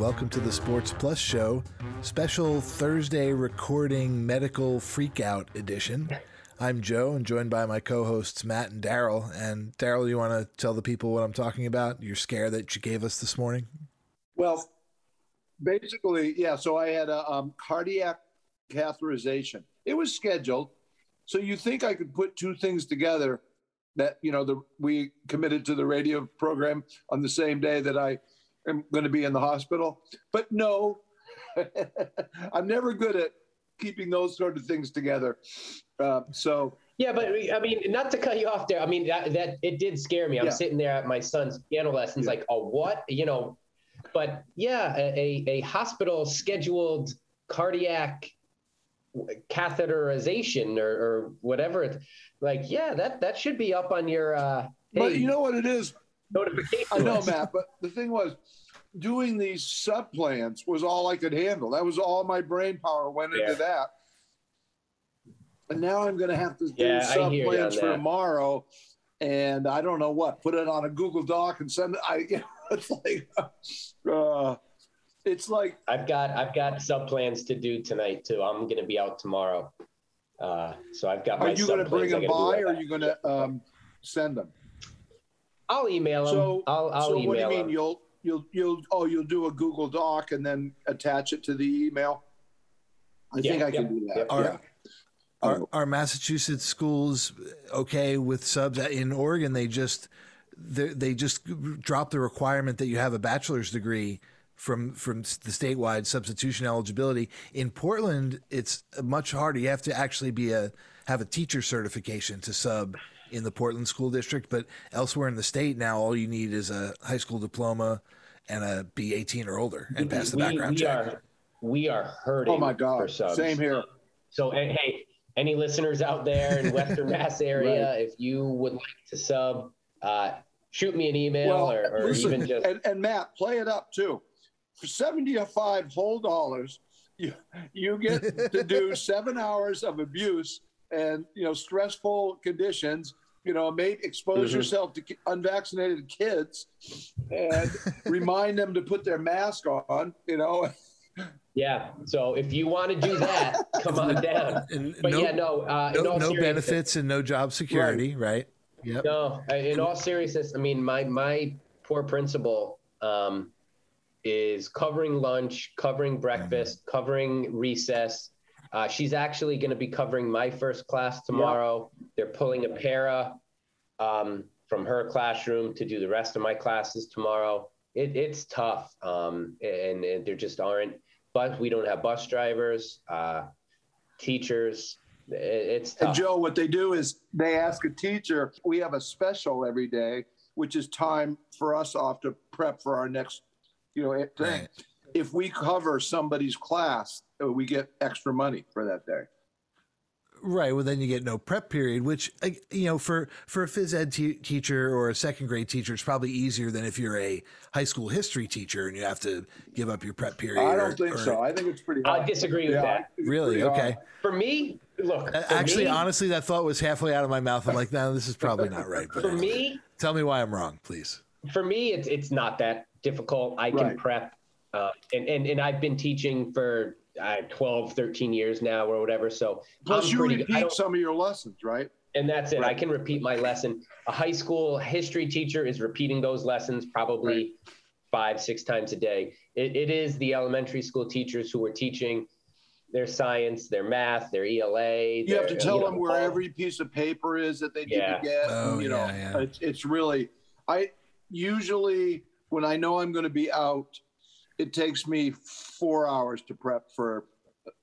welcome to the Sports Plus Show, special Thursday recording medical freakout edition. I'm Joe, and joined by my co-hosts Matt and Darryl. And Darryl, you want to tell the people what I'm talking about? You're scared that you gave us this morning. Well, basically, yeah. So I had a um, cardiac catheterization. It was scheduled, so you think I could put two things together that you know the we committed to the radio program on the same day that I am going to be in the hospital. But no, I'm never good at keeping those sort of things together. Uh, so yeah, but I mean, not to cut you off there. I mean, that, that it did scare me. I'm yeah. sitting there at my son's piano lessons, yeah. like, oh, what? You know, but yeah, a, a hospital scheduled cardiac catheterization or, or whatever. Like, yeah, that that should be up on your. Uh, hey, but you know what it is. Notification. I know, Matt. But the thing was, doing these sub plans was all I could handle. That was all my brain power went yeah. into that. And now I'm going to have to do yeah, sub plans for tomorrow, and I don't know what. Put it on a Google Doc and send it. I. You know, it's like. Uh, it's like I've got I've got sub plans to do tonight too. I'm going to be out tomorrow, uh, so I've got. Are you going to bring them by, or are you going to um, send them? I'll email them. So, I'll, I'll so email what do you mean? Them. You'll you'll you'll oh you'll do a Google Doc and then attach it to the email. I yeah, think I can do that. Yeah. Are, are, are Massachusetts schools okay with subs in Oregon? They just they they just drop the requirement that you have a bachelor's degree from from the statewide substitution eligibility. In Portland, it's much harder. You have to actually be a have a teacher certification to sub in the Portland school district, but elsewhere in the state now, all you need is a high school diploma and a be 18 or older and pass the we, background we check. Are, we are hurting. Oh my god! Same here. So hey, any listeners out there in Western Mass area, right. if you would like to sub, uh, shoot me an email well, or, or listen, even just and, and Matt, play it up too for 75 whole dollars, you, you get to do seven hours of abuse and, you know, stressful conditions, you know, make expose mm-hmm. yourself to unvaccinated kids and remind them to put their mask on, you know. Yeah. So if you want to do that, come on down. but no, yeah, no, uh, no, no benefits and no job security, right? right? Yep. No, in all seriousness, I mean, my my poor principal, um, is covering lunch, covering breakfast, mm-hmm. covering recess. Uh, she's actually going to be covering my first class tomorrow. They're pulling a para um, from her classroom to do the rest of my classes tomorrow. It, it's tough, um, and, and, there just aren't. But we don't have bus drivers, uh, teachers. It, it's tough. And Joe, what they do is they ask a teacher. We have a special every day, which is time for us off to prep for our next you know, thing. Right. If we cover somebody's class, we get extra money for that day. Right. Well, then you get no prep period, which you know, for for a phys ed t- teacher or a second grade teacher, it's probably easier than if you're a high school history teacher and you have to give up your prep period. I don't or, think or, so. I think it's pretty. Hard. I disagree with yeah, that. Really? Okay. For me, look. For Actually, me, honestly, that thought was halfway out of my mouth. I'm like, no, this is probably not right. But for me, tell me why I'm wrong, please. For me, it's it's not that difficult. I can right. prep, uh, and, and and I've been teaching for uh, 12, 13 years now or whatever. So plus I'm you pretty, repeat some of your lessons, right? And that's it. Right. I can repeat my lesson. A high school history teacher is repeating those lessons probably right. five, six times a day. It, it is the elementary school teachers who are teaching their science, their math, their ELA. You their, have to tell you know, them where all, every piece of paper is that they need yeah. to get. Oh, you know, yeah, yeah. It's, it's really, I usually when I know I'm going to be out, it takes me four hours to prep for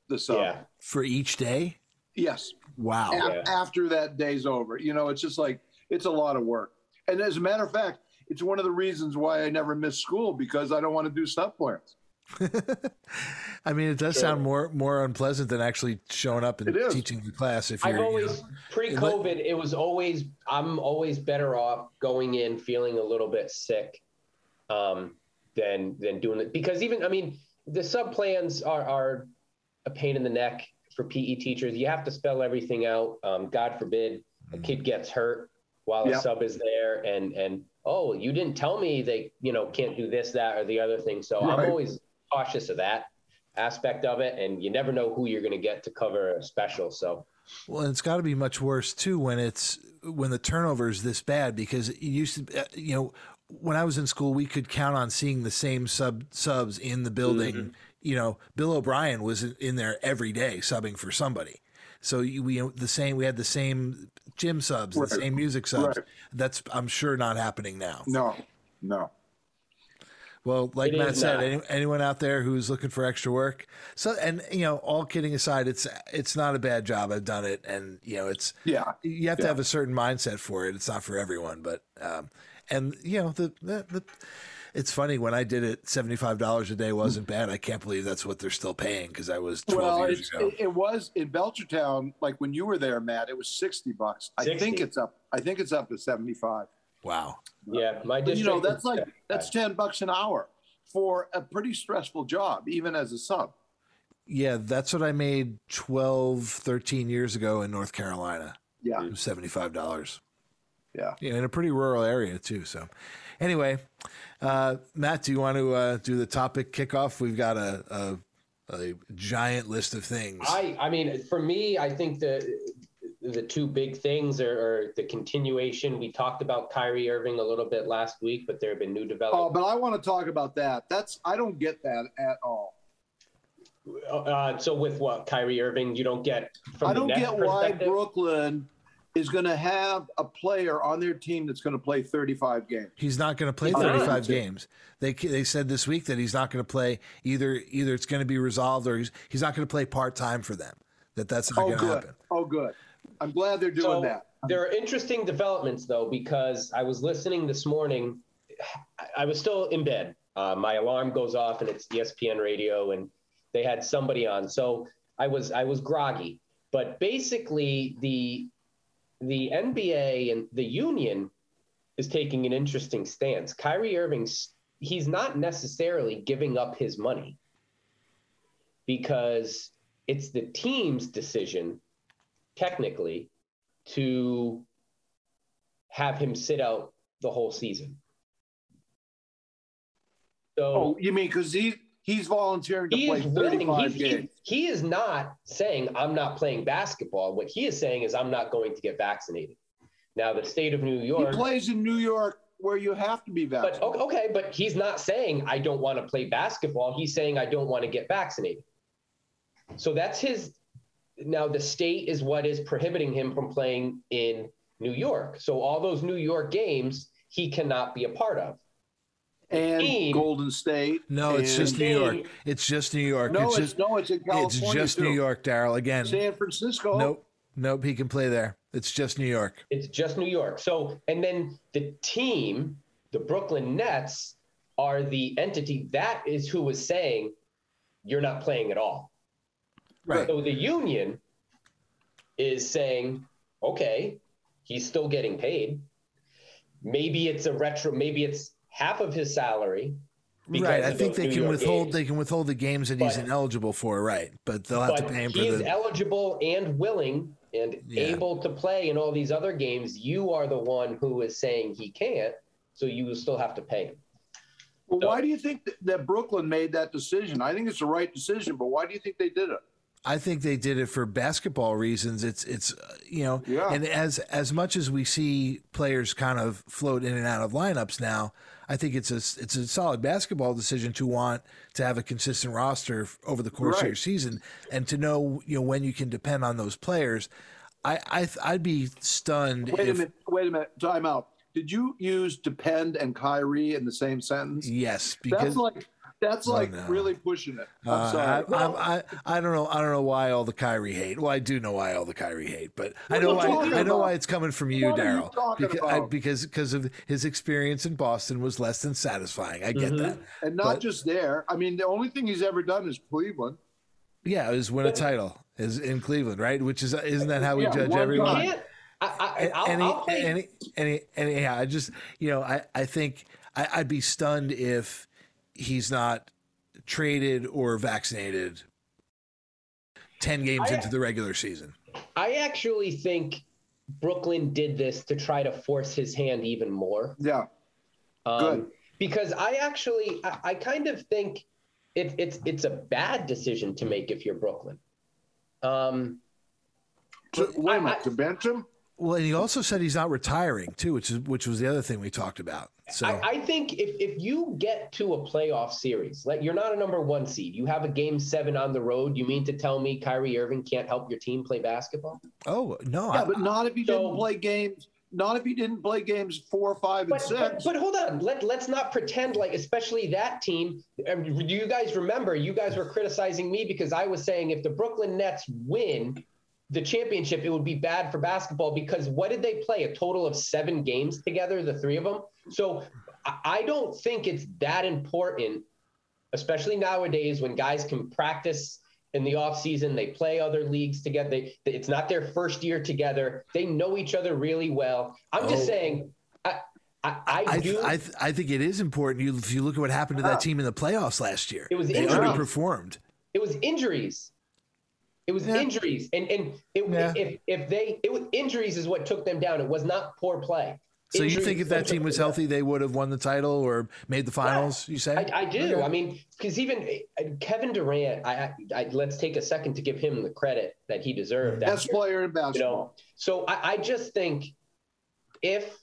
the sub. Yeah. For each day? Yes. Wow. A- yeah. After that day's over, you know, it's just like, it's a lot of work. And as a matter of fact, it's one of the reasons why I never miss school because I don't want to do sub plans. I mean, it does sure. sound more more unpleasant than actually showing up and teaching the class. If I've always you know, pre-COVID, it was always I'm always better off going in feeling a little bit sick um, than than doing it because even I mean the sub plans are are a pain in the neck for PE teachers. You have to spell everything out. Um, God forbid a kid gets hurt while a sub is there and and oh you didn't tell me they you know can't do this that or the other thing so right. i'm always cautious of that aspect of it and you never know who you're going to get to cover a special so well it's got to be much worse too when it's when the turnover is this bad because it used to uh, you know when i was in school we could count on seeing the same sub subs in the building mm-hmm. you know bill o'brien was in there every day subbing for somebody so we the same we had the same gym subs, right. the same music subs. Right. That's I'm sure not happening now. No, no. Well, like it Matt said, any, anyone out there who's looking for extra work, so and you know, all kidding aside, it's it's not a bad job. I've done it, and you know, it's yeah. You have to have a certain mindset for it. It's not for everyone, but um, and you know the the, the it's funny when I did it, seventy five dollars a day wasn't mm-hmm. bad. I can't believe that's what they're still paying because I was twelve well, years ago. It, it was in Belchertown, like when you were there, Matt. It was sixty bucks. 60. I think it's up. I think it's up to seventy five. Wow. Yeah, my district. you know, that's like that's ten bucks an hour for a pretty stressful job, even as a sub. Yeah, that's what I made 12, 13 years ago in North Carolina. Yeah. $75. Yeah. Yeah, in a pretty rural area too. So, anyway, uh, Matt, do you want to uh, do the topic kickoff? We've got a, a, a giant list of things. I I mean, for me, I think the the two big things are, are, the continuation. We talked about Kyrie Irving a little bit last week, but there have been new developments. Oh, but I want to talk about that. That's I don't get that at all. Uh, so with what Kyrie Irving, you don't get. I don't get why Brooklyn is going to have a player on their team that's going to play 35 games. He's not going to play 35 games. They they said this week that he's not going to play either. Either it's going to be resolved or he's he's not going to play part time for them. That that's not oh, going to happen. Oh, good. I'm glad they're doing so, that. There are interesting developments though because I was listening this morning. I was still in bed. Uh, my alarm goes off and it's ESPN radio and they had somebody on. So I was I was groggy. But basically the the NBA and the union is taking an interesting stance. Kyrie Irving, he's not necessarily giving up his money because it's the team's decision, technically, to have him sit out the whole season. So, oh, you mean because he he's volunteering to he play 35 he, games. He, he is not saying I'm not playing basketball. What he is saying is I'm not going to get vaccinated. Now the state of New York he plays in New York where you have to be vaccinated. But okay, but he's not saying I don't want to play basketball. He's saying I don't want to get vaccinated. So that's his now the state is what is prohibiting him from playing in New York. So all those New York games he cannot be a part of and team. Golden State. No, it's just New York. It's just New York. No, it's, it's just, no, it's in California. It's just too. New York, Darryl. Again, San Francisco. Nope, nope. He can play there. It's just New York. It's just New York. So, and then the team, the Brooklyn Nets, are the entity that is who was saying you're not playing at all. Right. So the union is saying, okay, he's still getting paid. Maybe it's a retro. Maybe it's half of his salary. Right. I think they New can York withhold games. they can withhold the games that but, he's ineligible for, right? But they'll have but to pay him for the He's eligible and willing and yeah. able to play in all these other games. You are the one who is saying he can't, so you will still have to pay him. Well, so, why do you think that, that Brooklyn made that decision? I think it's the right decision, but why do you think they did it? I think they did it for basketball reasons. It's it's uh, you know, yeah. and as as much as we see players kind of float in and out of lineups now, I think it's a it's a solid basketball decision to want to have a consistent roster over the course right. of your season and to know you know when you can depend on those players. I, I I'd be stunned. Wait if, a minute. Wait a minute. Time out. Did you use depend and Kyrie in the same sentence? Yes, because that's like that's like no. really pushing it. I'm uh, sorry. I, I, I, don't know. I don't know why all the Kyrie hate. Well, I do know why all the Kyrie hate, but what I know why. I know why it's coming from you, Darryl. Because, because because of his experience in Boston was less than satisfying. I get mm-hmm. that, and not but, just there. I mean, the only thing he's ever done is Cleveland. Yeah, is win a title is in Cleveland, right? Which is isn't that how we yeah, judge everyone? I, I, any, any, any, any, yeah, I just, you know, I, I think I, I'd be stunned if he's not traded or vaccinated 10 games I, into the regular season. I actually think Brooklyn did this to try to force his hand even more. Yeah. Um, Good. Because I actually, I, I kind of think it, it's it's a bad decision to make if you're Brooklyn. Um, to, wait a minute, to bench him? Well, and he also said he's not retiring too, which is which was the other thing we talked about. So I, I think if if you get to a playoff series, like you're not a number one seed, you have a game seven on the road. You mean to tell me Kyrie Irving can't help your team play basketball? Oh no, yeah, I, but not if you so, didn't play games. Not if you didn't play games four, five, but, and six. But, but, hold on, let let's not pretend like, especially that team. Um, do you guys remember? You guys were criticizing me because I was saying if the Brooklyn Nets win, the championship, it would be bad for basketball because what did they play? A total of seven games together, the three of them. So I don't think it's that important, especially nowadays when guys can practice in the off season. They play other leagues together. They, it's not their first year together. They know each other really well. I'm oh. just saying. I, I, I, do. I, I, think it is important. You, if you look at what happened to that ah. team in the playoffs last year, it was they injuries. underperformed. It was injuries. It was yeah. injuries, and and it, yeah. if if they it was injuries is what took them down. It was not poor play. So injuries you think if that team was healthy, they would have won the title or made the finals? Yeah. You say? I, I do. I mean, because even uh, Kevin Durant, I, I, let's take a second to give him the credit that he deserved. Best player in basketball. You know? So I, I just think if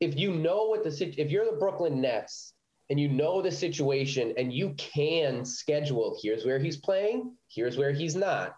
if you know what the if you're the Brooklyn Nets and you know the situation and you can schedule here's where he's playing, here's where he's not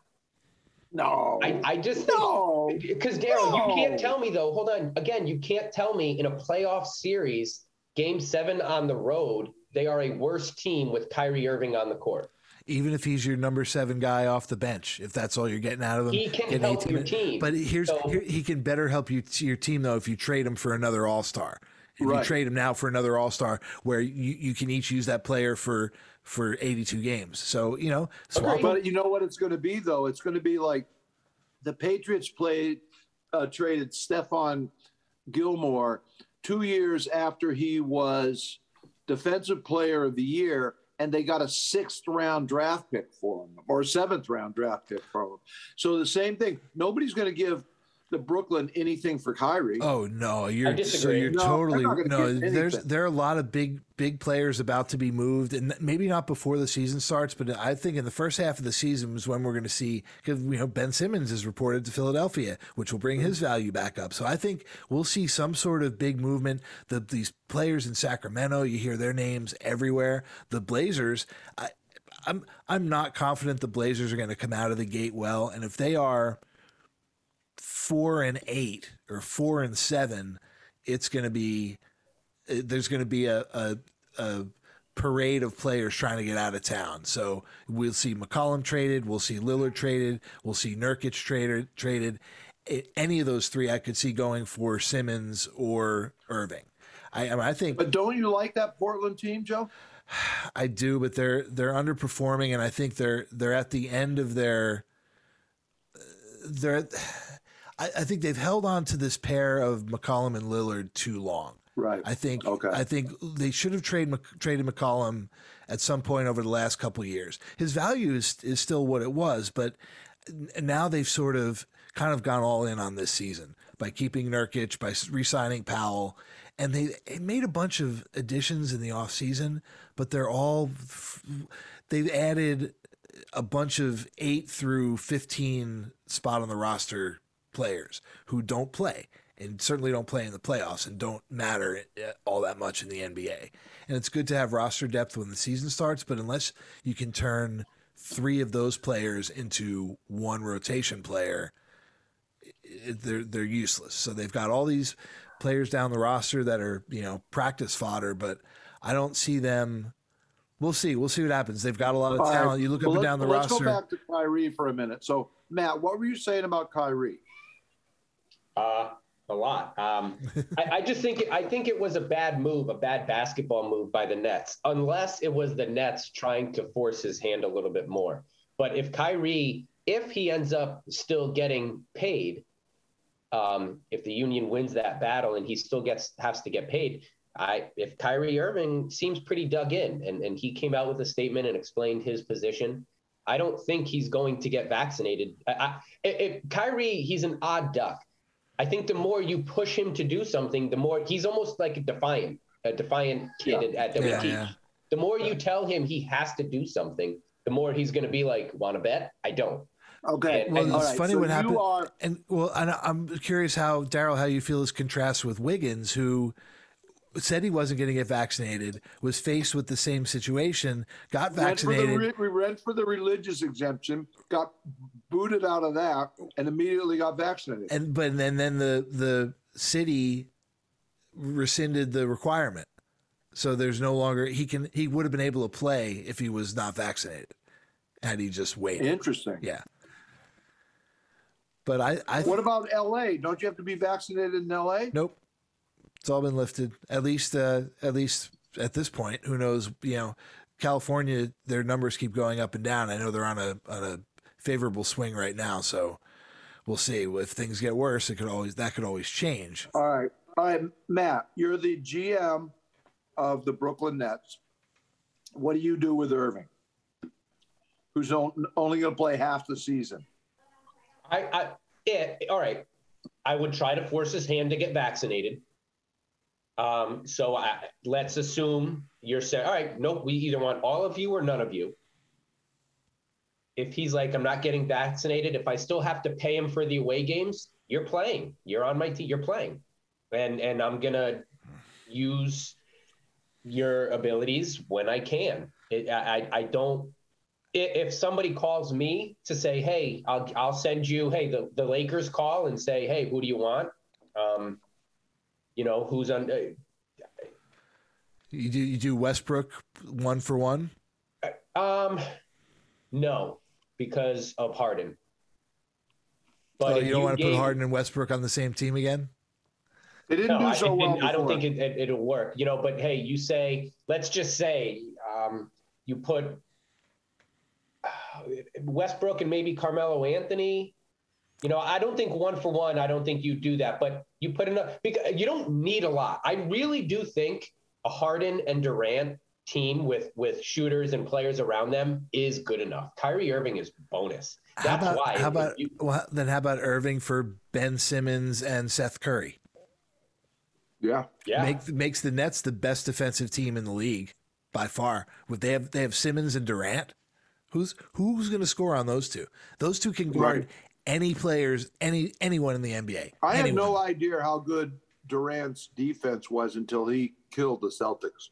no. I, I just no. Because Darryl, no. you can't tell me though. Hold on. Again, you can't tell me in a playoff series, game seven on the road, they are a worse team with Kyrie Irving on the court even if he's your number seven guy off the bench, if that's all you're getting out of him. He can help your team. But here's so, here, he can better help you to your team though if you trade him for another All Star. If right. you trade him now for another All Star, where you, you can each use that player for for 82 games. So you know, swap. But you know what it's going to be though. It's going to be like the Patriots played uh, traded Stephon Gilmore two years after he was Defensive Player of the Year, and they got a sixth round draft pick for him or a seventh round draft pick for him. So the same thing. Nobody's going to give the Brooklyn anything for Kyrie. Oh no, you're so you're no, totally no. There's there are a lot of big big players about to be moved, and maybe not before the season starts, but I think in the first half of the season is when we're going to see because you know Ben Simmons is reported to Philadelphia, which will bring his mm-hmm. value back up. So I think we'll see some sort of big movement. The these players in Sacramento, you hear their names everywhere. The Blazers, I, I'm I'm not confident the Blazers are going to come out of the gate well, and if they are four and eight or four and seven, it's going to be uh, there's going to be a, a, a parade of players trying to get out of town. So we'll see McCollum traded, we'll see Lillard traded, we'll see Nurkic traded. Traded. Any of those three, I could see going for Simmons or Irving. I, I think. But don't you like that Portland team, Joe? I do, but they're they're underperforming, and I think they're they're at the end of their uh, they're I, I, think they've held on to this pair of McCollum and Lillard too long. Right. I think. Okay. I think they should have traded traded McCollum at some point over the last couple years. His value is is still what it was, but now they've sort of kind of gone all in on this season by keeping Nurkic, by re-signing Powell, and they, they made a bunch of additions in the offseason, but they're all they've added a bunch of eight through fifteen spot on the roster players who don't play and certainly don't play in the playoffs and don't matter all that much in the NBA. And it's good to have roster depth when the season starts, but unless you can turn three of those players into one rotation player, they're they're useless. So they've got all these players down the roster that are you know practice fodder, but I don't see them. We'll see. We'll see what happens. They've got a lot of talent. You look well, up and down the let's roster. Let's go back to Kyrie for a minute. So Matt, what were you saying about Kyrie? Uh, a lot. Um, I, I, just think I think it was a bad move, a bad basketball move by the Nets, unless it was the Nets trying to force his hand a little bit more. But if Kyrie, if he ends up still getting paid, um, if the Union wins that battle and he still gets has to get paid, I if Kyrie Irving seems pretty dug in and, and he came out with a statement and explained his position. I don't think he's going to get vaccinated. I, I, if Kyrie, he's an odd duck I think the more you push him to do something, the more he's almost like a defiant, a defiant kid yeah. at WT. Yeah, yeah. The more you tell him he has to do something, the more he's going to be like, "Want to bet? I don't." Okay. And, well, and, it's right. funny so what happened. Are... And well, and I'm curious how Darryl, how you feel this contrasts with Wiggins, who said he wasn't going to get vaccinated, was faced with the same situation, got vaccinated. Went we went for the religious exemption, got booted out of that, and immediately got vaccinated. And but then then the the city rescinded the requirement, so there's no longer he can he would have been able to play if he was not vaccinated, had he just waited. Interesting. Yeah. But I, I what about L.A.? Don't you have to be vaccinated in L.A.? Nope. It's all been lifted. At least, uh, at least at this point, who knows? You know, California, their numbers keep going up and down. I know they're on a on a favorable swing right now, so we'll see. If things get worse, it could always that could always change. All right, all right, Matt, you're the GM of the Brooklyn Nets. What do you do with Irving, who's only going to play half the season? I, I yeah, all right. I would try to force his hand to get vaccinated. Um, so I, let's assume you're saying, all right, nope, we either want all of you or none of you. If he's like, I'm not getting vaccinated, if I still have to pay him for the away games, you're playing. You're on my team. You're playing, and and I'm gonna use your abilities when I can. It, I I don't. If somebody calls me to say, hey, I'll I'll send you, hey, the, the Lakers call and say, hey, who do you want? Um, you know, who's on. Uh, you do you do Westbrook one for one? Um, no, because of Harden. But oh, you don't you want to gave, put Harden and Westbrook on the same team again? They didn't no, do so I, well. I don't think it, it, will work. You know, but hey, you say, let's just say, um, you put uh, Westbrook and maybe Carmelo Anthony you know, I don't think one for one, I don't think you do that, but you put enough because you don't need a lot. I really do think a Harden and Durant team with with shooters and players around them is good enough. Kyrie Irving is bonus. That's how about, why. How about you, well, then? How about Irving for Ben Simmons and Seth Curry? Yeah, yeah. Make, makes the Nets the best defensive team in the league by far. With they have they have Simmons and Durant. Who's who's going to score on those two? Those two can guard right any players, any anyone in the NBA. I anyone. had no idea how good Durant's defense was until he killed the Celtics.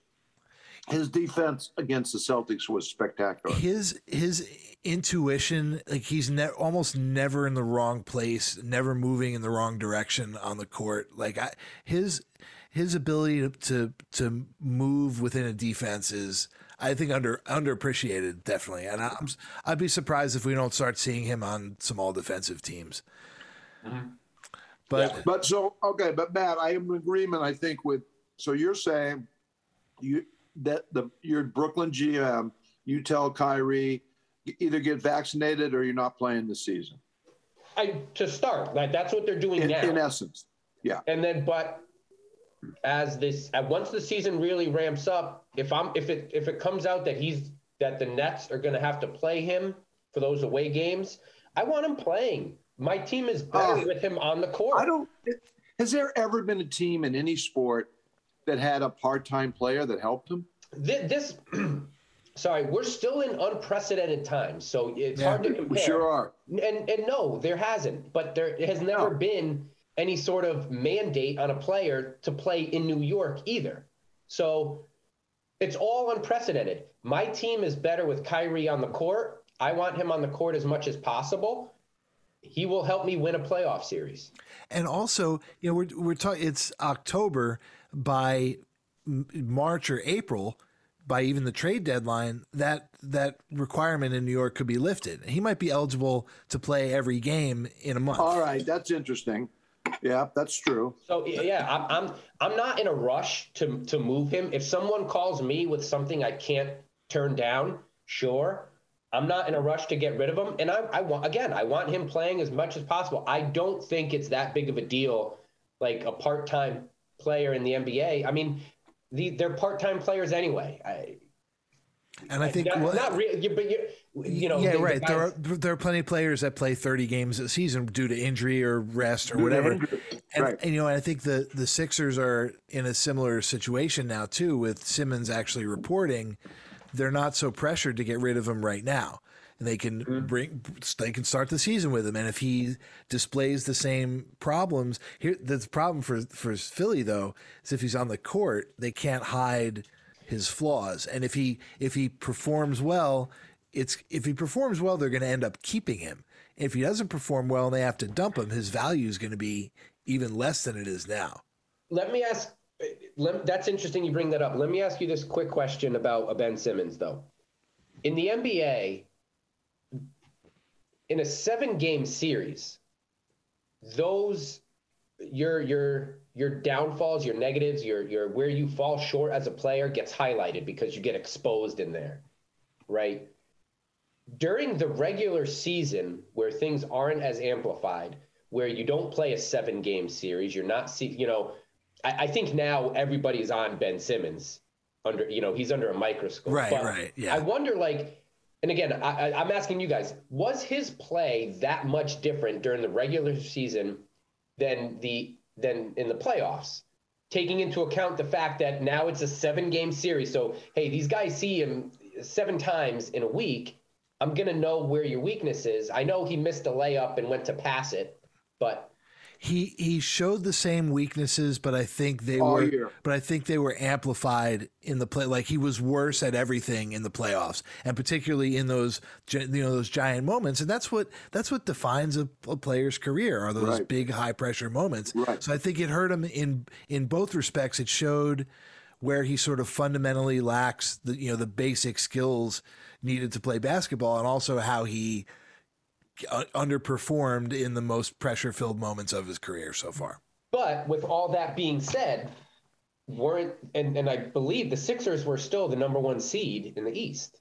His defense against the Celtics was spectacular. His his intuition, like he's ne- almost never in the wrong place, never moving in the wrong direction on the court. Like I, his his ability to, to to move within a defense is I think under underappreciated definitely, and I'm I'd be surprised if we don't start seeing him on some all defensive teams. Mm-hmm. But yeah. but so okay, but Matt, I am in agreement. I think with so you're saying you that the your Brooklyn GM, you tell Kyrie either get vaccinated or you're not playing the season. I to start like that's what they're doing in, now. In essence, yeah. And then, but as this once the season really ramps up, if I'm if it if it comes out that he's that the Nets are going to have to play him for those away games, I want him playing. My team is better uh, with him on the court. I don't. Has there ever been a team in any sport that had a part-time player that helped him? This, this sorry, we're still in unprecedented times, so it's yeah, hard to compare. We sure are. And and no, there hasn't, but there has never no. been any sort of mandate on a player to play in New York either. So it's all unprecedented. My team is better with Kyrie on the court. I want him on the court as much as possible. He will help me win a playoff series. And also, you know, we're we're talking. It's October by March or April, by even the trade deadline, that that requirement in New York could be lifted. He might be eligible to play every game in a month. All right, that's interesting. Yeah, that's true. So yeah, I'm I'm I'm not in a rush to to move him. If someone calls me with something I can't turn down, sure. I'm not in a rush to get rid of him. And I, I want again, I want him playing as much as possible. I don't think it's that big of a deal, like a part-time player in the NBA. I mean, the, they're part-time players anyway. I, And I think not, well, not really, but you, you know, yeah, the- the right. There are there are plenty of players that play 30 games a season due to injury or rest or whatever. And, Right. and, you know, I think the the Sixers are in a similar situation now too, with Simmons actually reporting. They're not so pressured to get rid of him right now. And they can Mm-hmm. bring, they can start the season with him. And if he displays the same problems, here the problem for for Philly though is if he's on the court, they can't hide his flaws. And if he if he performs well, it's if he performs well, they're going to end up keeping him. If he doesn't perform well and they have to dump him, his value is going to be even less than it is now. Let me ask. Let, that's interesting. You bring that up. Let me ask you this quick question about Ben Simmons, though. In the NBA, in a seven-game series, those your your your downfalls, your negatives, your your where you fall short as a player gets highlighted because you get exposed in there, right? During the regular season, where things aren't as amplified, where you don't play a seven-game series, you're not see, you know, I, I think now everybody's on Ben Simmons under, you know, he's under a microscope. Right, But right, yeah. I wonder, like, and again, I, I'm asking you guys, was his play that much different during the regular season than the than in the playoffs? Taking into account the fact that now it's a seven-game series, so hey, these guys see him seven times in a week. I'm gonna know where your weakness is. I know he missed a layup and went to pass it, but He he showed the same weaknesses, but I think they All were year. but I think they were amplified in the play. Like he was worse at everything in the playoffs, and particularly in those you know those giant moments. And that's what that's what defines a, a player's career are those Right. big high pressure moments. Right. So I think it hurt him in in both respects. It showed where he sort of fundamentally lacks the you know the basic skills needed to play basketball, and also how he Uh, underperformed in the most pressure filled moments of his career so far. But with all that being said, weren't and, and I believe the Sixers were still the number one seed in the East.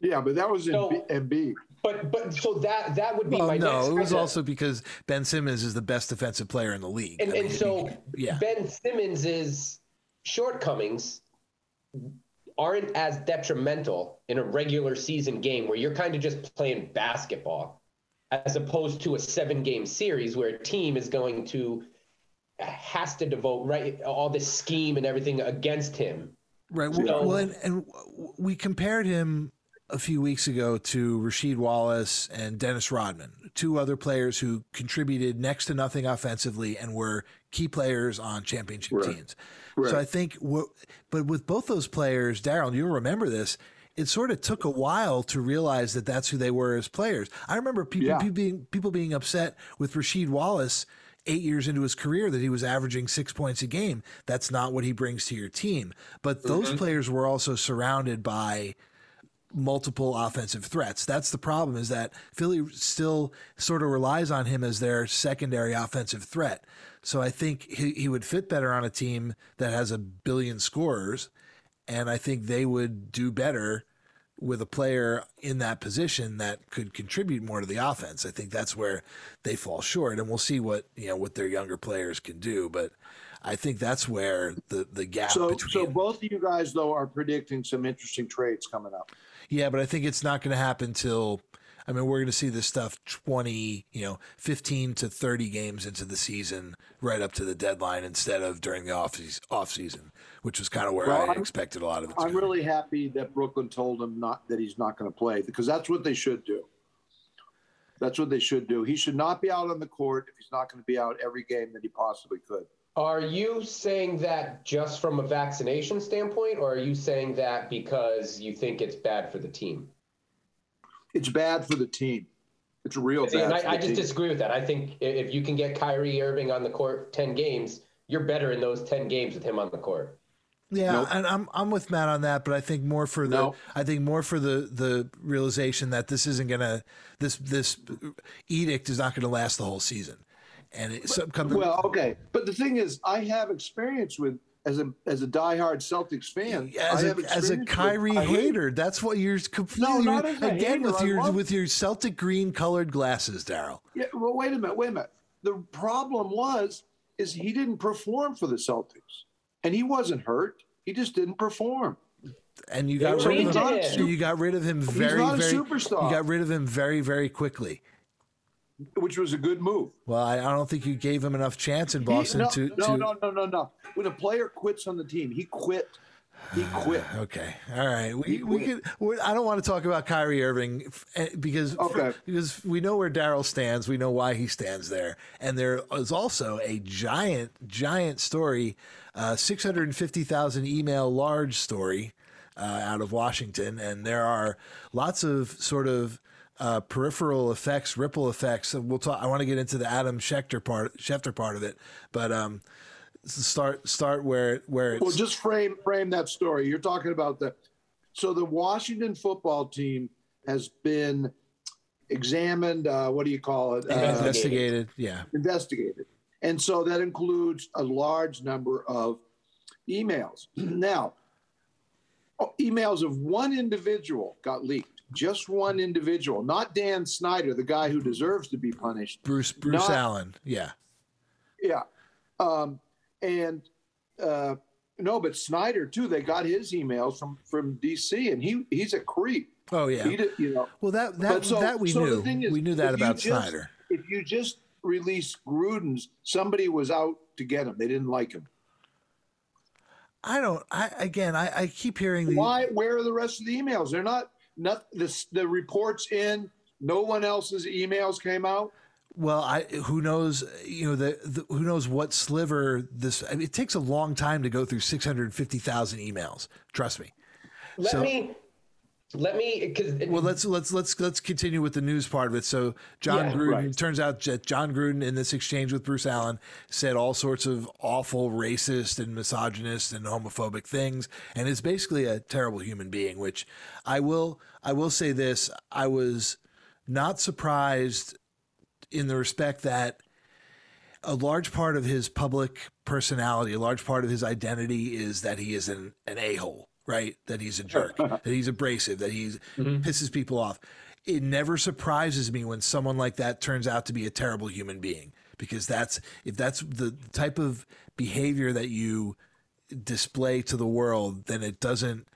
Yeah, but that was in B- But but so that that would be Well, my no, next it was question. also because Ben Simmons is the best defensive player in the league. and, I and mean, so yeah. Ben Simmons's shortcomings aren't as detrimental in a regular season game where you're kind of just playing basketball as opposed to a seven game series where a team is going to has to devote right all this scheme and everything against him Right. So- Well, and, and we compared him a few weeks ago to Rasheed Wallace and Dennis Rodman, two other players who contributed next to nothing offensively and were key players on championship Right. teams. Right. So I think, what, but with both those players, Darryl, you'll remember this. It sort of took a while to realize that that's who they were as players. I remember people, Yeah. people being people being upset with Rasheed Wallace eight years into his career that he was averaging six points a game. That's not what he brings to your team. But those mm-hmm. players were also surrounded by multiple offensive threats. That's the problem is that Philly still sort of relies on him as their secondary offensive threat. So I think he, he would fit better on a team that has a billion scorers. And I think they would do better with a player in that position that could contribute more to the offense. I think that's where they fall short, and we'll see what you know what their younger players can do. But I think that's where the the gap So, between so both of you guys though are predicting some interesting trades coming up. yeah, but I think it's not going to happen till. I mean, we're going to see this stuff 20, you know, 15 to 30 games into the season, right up to the deadline, instead of during the off off season, which was kind of where Well, I I'm- expected a lot of it. to I'm go. really happy that Brooklyn told him not that he's not going to play because that's what they should do. That's what they should do. He should not be out on the court if he's not going to be out every game that he possibly could. Are you saying that just from a vaccination standpoint, or are you saying that because you think it's bad for the team? It's bad for the team. It's real See, bad. and I, I just team. disagree with that. I think if you can get Kyrie Irving on the court 10 games, you're better in those 10 games with him on the court. Yeah, Nope. and I'm I'm with Matt on that, but I think more for the No. I think more for the the realization that this isn't gonna this this edict is not gonna last the whole season, and it's some come, Well, okay, but the thing is, I have experience with as a as a diehard Celtics fan. as a as a with Kyrie hater, that's what you're completely a again hater, with your love- with your Celtic green colored glasses, Darryl. Yeah, well, wait a minute, wait a minute. The problem was is he didn't perform for the Celtics, and he wasn't hurt. He just didn't perform. and you got rid of him. him. You got rid of him very, very. You got rid of him very, very quickly. Which was a good move. Well, I, I don't think you gave him enough chance in Boston he, no, to, no, to. No, no, no, no. When a player quits on the team, he quit he quit. okay. All right. We we could. I don't want to talk about Kyrie Irving eh, because okay. because we know where Darryl stands. We know why he stands there, and there is also a giant giant story, uh, six hundred and fifty thousand email large story uh, out of Washington, and there are lots of sort of. Uh, peripheral effects, ripple effects. We'll talk. I want to get into the Adam Schefter part, Schefter part of it, but um, start start where where it's well just frame frame that story. You're talking about the so the washington football team has been examined uh, what do you call it? Uh, investigated yeah. Investigated. And so that includes a large number of emails. Now emails of one individual got leaked just one individual not dan snyder the guy who deserves to be punished bruce bruce not, allen yeah yeah um, and uh, no, but Snyder too. They got his emails from from DC, and he he's a creep. Oh yeah, did, you know. Well, that that so, that we so knew. Is, we knew that about just, Snyder. If you just release Gruden's, somebody was out to get him. They didn't like him. I don't. I again, I, I keep hearing the, why. Where are the rest of the emails? They're not. Not the the reports in. No one else's emails came out. Well, I who knows, you know, the, the who knows what sliver this. I mean, it takes a long time to go through six hundred fifty thousand emails. Trust me. Let so, me. Let me because well let's let's let's let's continue with the news part of it. So Jon yeah, Gruden right. turns out that Jon Gruden in this exchange with Bruce Allen said all sorts of awful racist and misogynist and homophobic things and is basically a terrible human being, which I will I will say this, I was not surprised in the respect that a large part of his public personality, a large part of his identity is that he is an, an a hole, right? That he's a jerk, that he's abrasive, that he mm-hmm. pisses people off. It never surprises me when someone like that turns out to be a terrible human being because that's if that's the type of behavior that you display to the world, then it doesn't.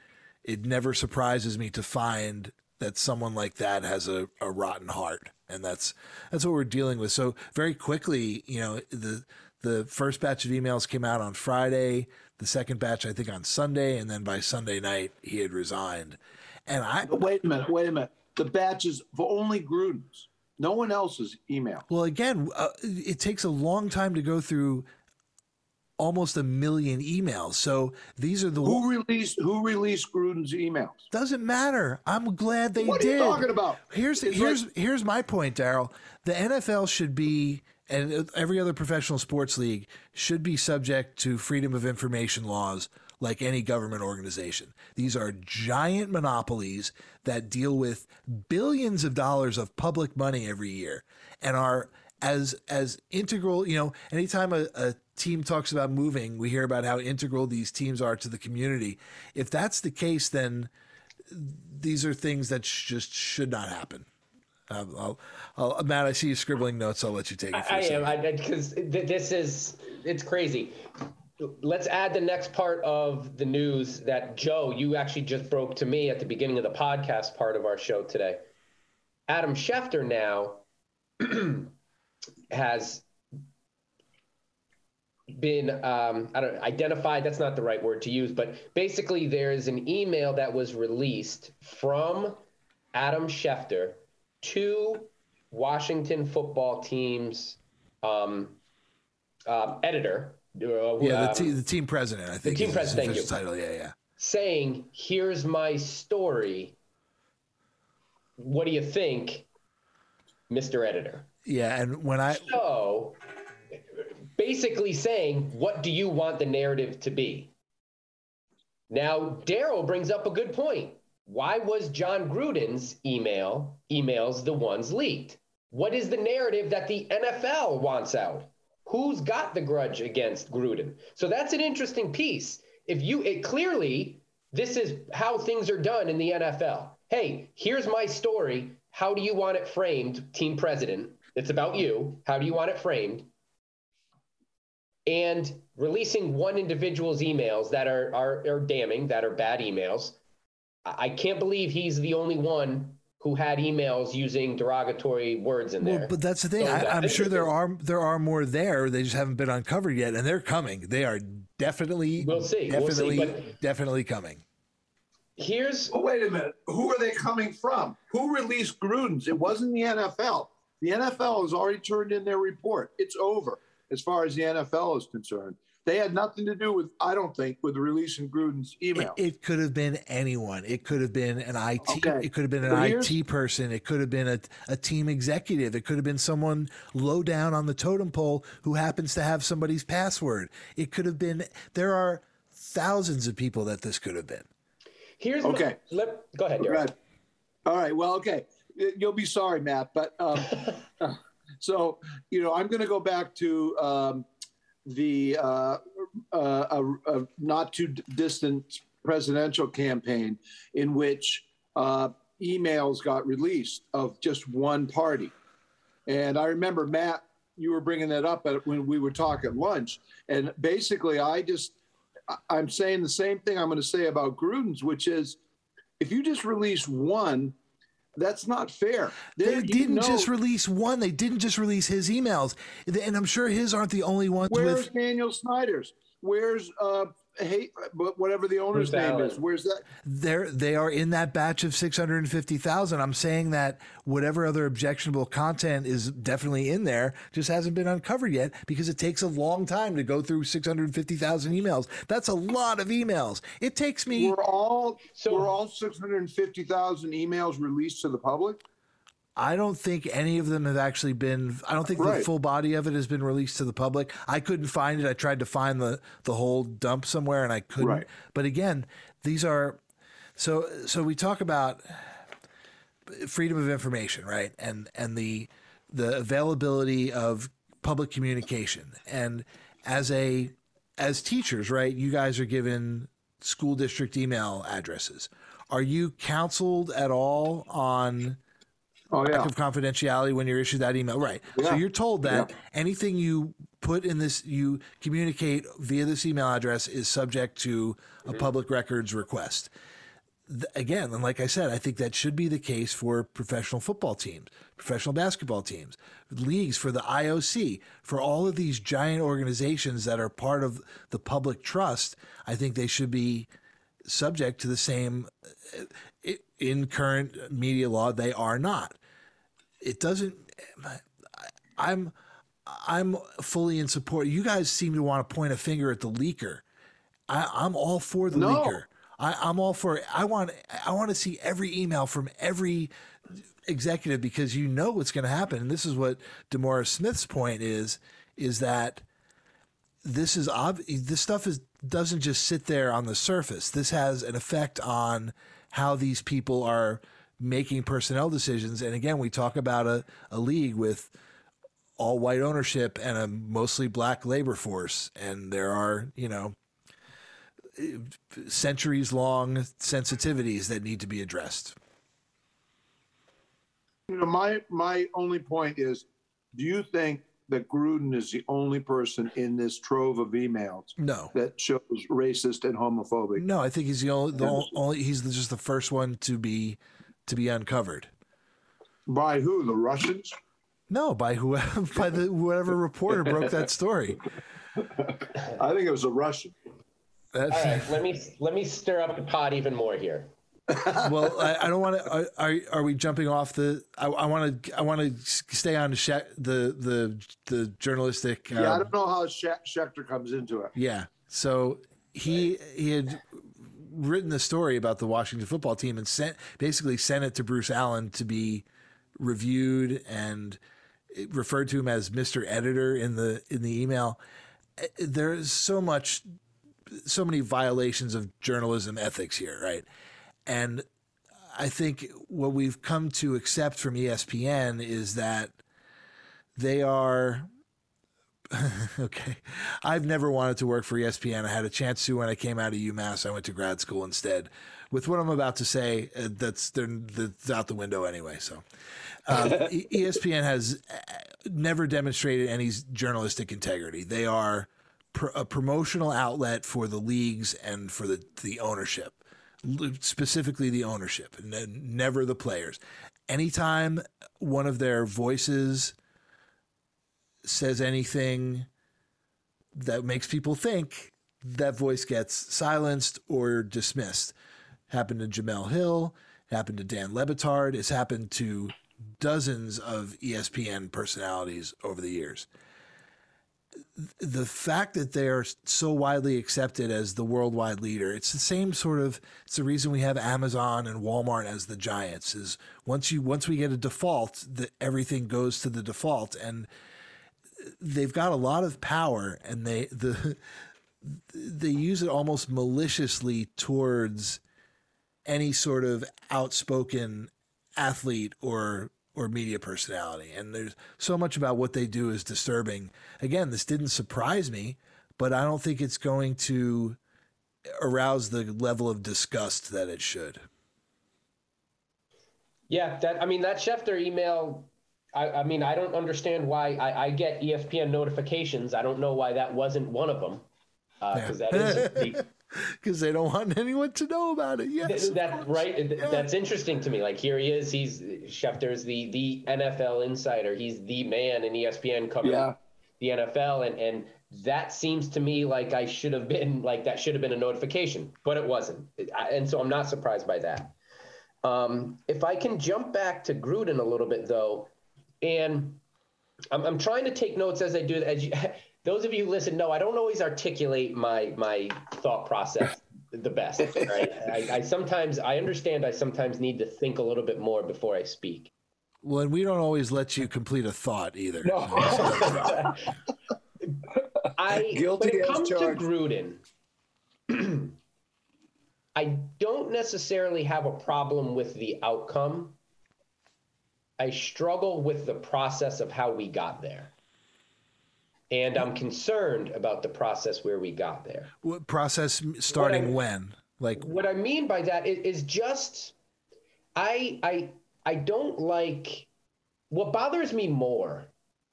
It never surprises me to find that someone like that has a, a rotten heart and that's that's what we're dealing with. So very quickly, you know, the the first batch of emails came out on Friday, the second batch I think on Sunday, and then by Sunday night he had resigned. And I but wait a minute, wait a minute. The batches for only Gruden's, no one else's email. Well, again, uh, it takes a long time to go through almost a million emails. So these are the who released who released Gruden's emails. Doesn't matter. I'm glad they what did. What are you talking about? Here's it's here's like, here's my point, Darryl. The NFL should be and every other professional sports league should be subject to freedom of information laws like any government organization. These are giant monopolies that deal with billions of dollars of public money every year and are as as integral, you know, anytime a, a team talks about moving, we hear about how integral these teams are to the community. If that's the case, then these are things that sh- just should not happen. Um, I'll, I'll, Matt, I see you scribbling notes. I'll let you take it. I, I am because th- this is it's crazy. Let's add the next part of the news that Joe, you actually just broke to me at the beginning of the podcast part of our show today. Adam Schefter now has been um, I don't identified. That's not the right word to use, but basically there is an email that was released from Adam Schefter to Washington football team's um, uh, editor. Uh, yeah, the, te- the, team president. I think the team president. Thank you. Title. Yeah, yeah. Saying, "Here's my story. What do you think, Mister Editor?" Yeah, and when I so basically saying, what do you want the narrative to be? Now, Darryl brings up a good point. Why was Jon Gruden's email emails the ones leaked? What is the narrative that the NFL wants out? Who's got the grudge against Gruden? So that's an interesting piece. If you it clearly this is how things are done in the NFL. Hey, here's my story. How do you want it framed, team president? It's about you. How do you want it framed? and releasing one individual's emails that are, are, are damning, that are bad emails, I can't believe he's the only one who had emails using derogatory words in there. Well, but that's the thing. So I, I'm sure there are there are more there. They just haven't been uncovered yet, and they're coming. They are definitely, We'll see. We'll see, definitely, definitely coming. Here's Oh, wait a minute. Who are they coming from? Who released Gruden's? It wasn't the NFL. The NFL has already turned in their report. It's over as far as the NFL is concerned. They had nothing to do with, I don't think, with releasing Gruden's It, email. it could have been anyone. It could have been an IT. Okay. It could have been an But IT person. It could have been a, a team executive. It could have been someone low down on the totem pole who happens to have somebody's password. It could have been. There are thousands of people that this could have been. here's Okay. My, let, go ahead, Derek. Right. All right. Well, okay. You'll be sorry, Matt, but um, so you know, I'm going to go back to um, the uh, uh, not too distant presidential campaign in which uh, emails got released of just one party, and I remember Matt, you were bringing that up when we were talking lunch, and basically, I just I'm saying the same thing I'm going to say about Gruden's, which is if you just release one, that's not fair. They you didn't know- just release one. They didn't just release his emails, and I'm sure his aren't the only ones Where's with. Daniel Snyder's? Where's uh, hey, but whatever the owner's Bruce name Allen. is? Where's that? They're they are in that batch of six hundred and fifty thousand. I'm saying that whatever other objectionable content is definitely in there, just hasn't been uncovered yet because it takes a long time to go through six hundred fifty thousand emails. That's a lot of emails. It takes me. We're all So- were all six hundred fifty thousand emails released to the public? I don't think any of them have actually been. I don't think the full body of it has been released to the public. I couldn't find it. I tried to find the the whole dump somewhere, and I couldn't. Right. But again, these are so. So we talk about freedom of information, right? And and the the availability of public communication. And as a as teachers, right? You guys are given school district email addresses. Are you counseled at all on Oh yeah. of confidentiality when you're issued that email. Right. So you're told that Yeah. anything you put in this, you communicate via this email address is subject to a public records request. Th- Again, and like I said, I think that should be the case for professional football teams, professional basketball teams, leagues, for the IOC, for all of these giant organizations that are part of the public trust. I think they should be subject to the same uh, i- in current media law they are not it doesn't i'm i'm fully in support you guys seem to want to point a finger at the leaker I, i'm all for the No. leaker I, i'm all for i want i want to see every email from every executive because you know what's going to happen and this is what DeMaurice Smith's point is is that this is ob- this stuff is doesn't just sit there on the surface. This has an effect on how these people are making personnel decisions. And again, we talk about a, a league with all white ownership and a mostly black labor force, and there are you know centuries long sensitivities that need to be addressed. You know, my my only point is, do you think that Gruden is the only person in this trove of emails No. that shows racist and homophobic? No, I think he's the only, the only he's just the first one to be to be uncovered. By who? The Russians? No, by whoever by the whoever reporter broke that story. I think it was a Russian. That- All right, let me let me stir up the pot even more here. well, I, I don't want to. Are, are are we jumping off the? I want to. I want to stay on the Sche- the the the journalistic. Yeah, I um, don't know how Sche- Schefter comes into it. Yeah. So he he had written the story about the Washington football team and sent basically sent it to Bruce Allen to be reviewed and referred to him as Mr. Editor in the in the email. Eh, There's so much so many violations of journalism ethics here, right? And I think what we've come to accept from ESPN is that they are okay. I've never wanted to work for ESPN. I had a chance to when I came out of UMass. I went to grad school instead. With what I'm about to say, uh, that's they're, that's out the window anyway. So, um, ESPN has uh, never demonstrated any journalistic integrity. They are pr- a promotional outlet for the leagues and for the the ownership. specifically the ownership, and never the players. Anytime one of their voices says anything that makes people think, that voice gets silenced or dismissed. Happened to Jemele Hill, happened to Dan Le Batard, it's happened to dozens of ESPN personalities over the years. The fact that they are so widely accepted as the worldwide leader, it's the same sort of it's the reason we have Amazon and Walmart as the giants is once you once we get a default, that everything goes to the default and they've got a lot of power and they the they use it almost maliciously towards any sort of outspoken athlete or or media personality. And there's so much about what they do is disturbing. Again this didn't surprise me but i don't think it's going to arouse the level of disgust that it should. Yeah that i mean that schefter email I, I mean, I don't understand why I, I, get ESPN notifications. I don't know why that wasn't one of them. Because uh, yeah. that is because they don't want anyone to know about it. Yes, that right. Yeah. That's interesting to me. Like here he is. He's Schefter's the the NFL insider. He's the man in ESPN covering yeah. the NFL, and and that seems to me like I should have been like that should have been a notification, but it wasn't. And so I'm not surprised by that. Um, if I can jump back to Gruden a little bit though and I'm, I'm trying to take notes as I do. As you, those of you who listen know, I don't always articulate my my thought process the best. Right? I, I sometimes I understand. I sometimes need to think a little bit more before I speak. Well, and we don't always let you complete a thought either. No. I Guilty when it comes charged. to Gruden, I don't necessarily have a problem with the outcome. I struggle with the process of how we got there. And I'm concerned about the process where we got there. What process starting I, when? Like what I mean by that is, is just I I I don't like what bothers me more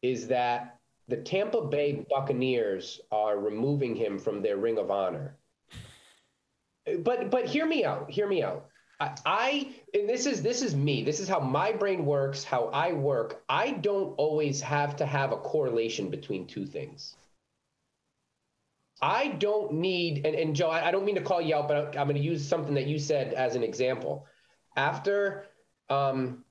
is that the Tampa Bay Buccaneers are removing him from their ring of honor. But but hear me out. Hear me out. I and this is this is me. This is how my brain works, how I work. I don't always have to have a correlation between two things. I don't need and, and Joe, I, I don't mean to call you out, but I'm going to use something that you said as an example. After um,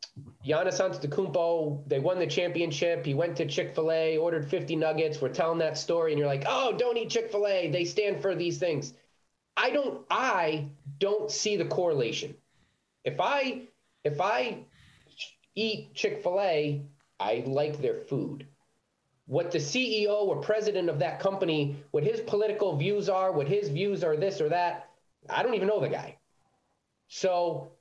Giannis Antetokounmpo, they won the championship. He went to Chick Fil A, ordered 50 nuggets. We're telling that story, and you're like, "Oh, don't eat Chick Fil A. They stand for these things." I don't I don't see the correlation. If I if I eat Chick-fil-A, I like their food. What the CEO or president of that company, what his political views are, what his views are this or that, I don't even know the guy. So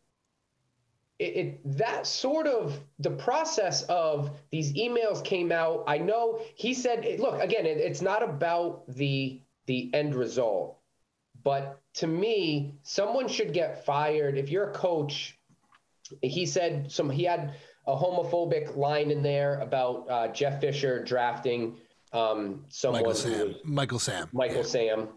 it, it, that sort of the process of these emails came out. I know he said, look, again, it, it's not about the the end result. But to me, someone should get fired. If you're a coach, he said some he had a homophobic line in there about uh, Jeff Fisher drafting um, someone Michael Sam. Michael Sam. Michael yeah. Sam.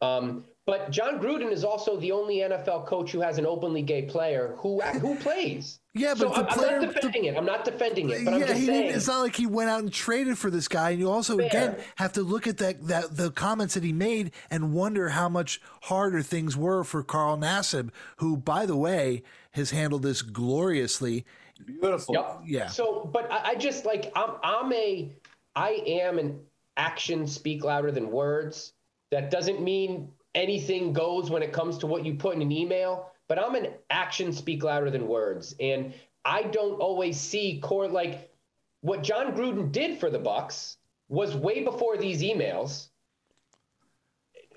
Um, but Jon Gruden is also the only NFL coach who has an openly gay player who who plays. Yeah, but so the I'm, player, I'm not defending the, it. I'm not defending it. But yeah, I'm just saying. It's not like he went out and traded for this guy. And you also Fair. again have to look at that that the comments that he made and wonder how much harder things were for Carl Nassib, who, by the way, has handled this gloriously. Beautiful. Yep. Yeah. So, but I, I just like I'm I'm a I am an action speak louder than words. That doesn't mean anything goes when it comes to what you put in an email, but I'm an action speak louder than words. And I don't always see core like what Jon Gruden did for the Bucs was way before these emails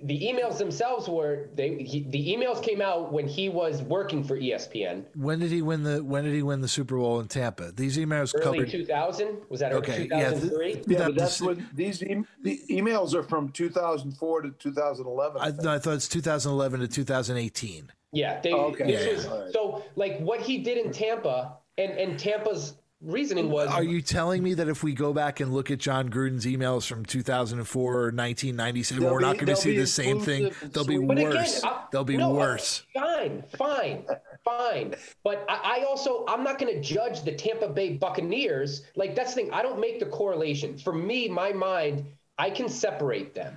the emails themselves were they he, the emails came out when he was working for ESPN. When did he win the When did he win the Super Bowl in Tampa? These emails early covered 2000. Was that okay? 2003? Yeah, th- yeah but that's when these e- the emails are from 2004 to 2011. I, I, I thought it's 2011 to 2018. Yeah. They, oh, okay. Yeah, was, right. So like what he did in Tampa and and Tampa's reasoning was. Are you telling me that if we go back and look at Jon Gruden's emails from 2004 or 1997, we're not going to see the same thing? They'll be but worse. Again, I, they'll be no, worse. Fine, fine, fine. But I, I also, I'm not going to judge the Tampa Bay Buccaneers. Like that's the thing. I don't make the correlation. For me, my mind, I can separate them.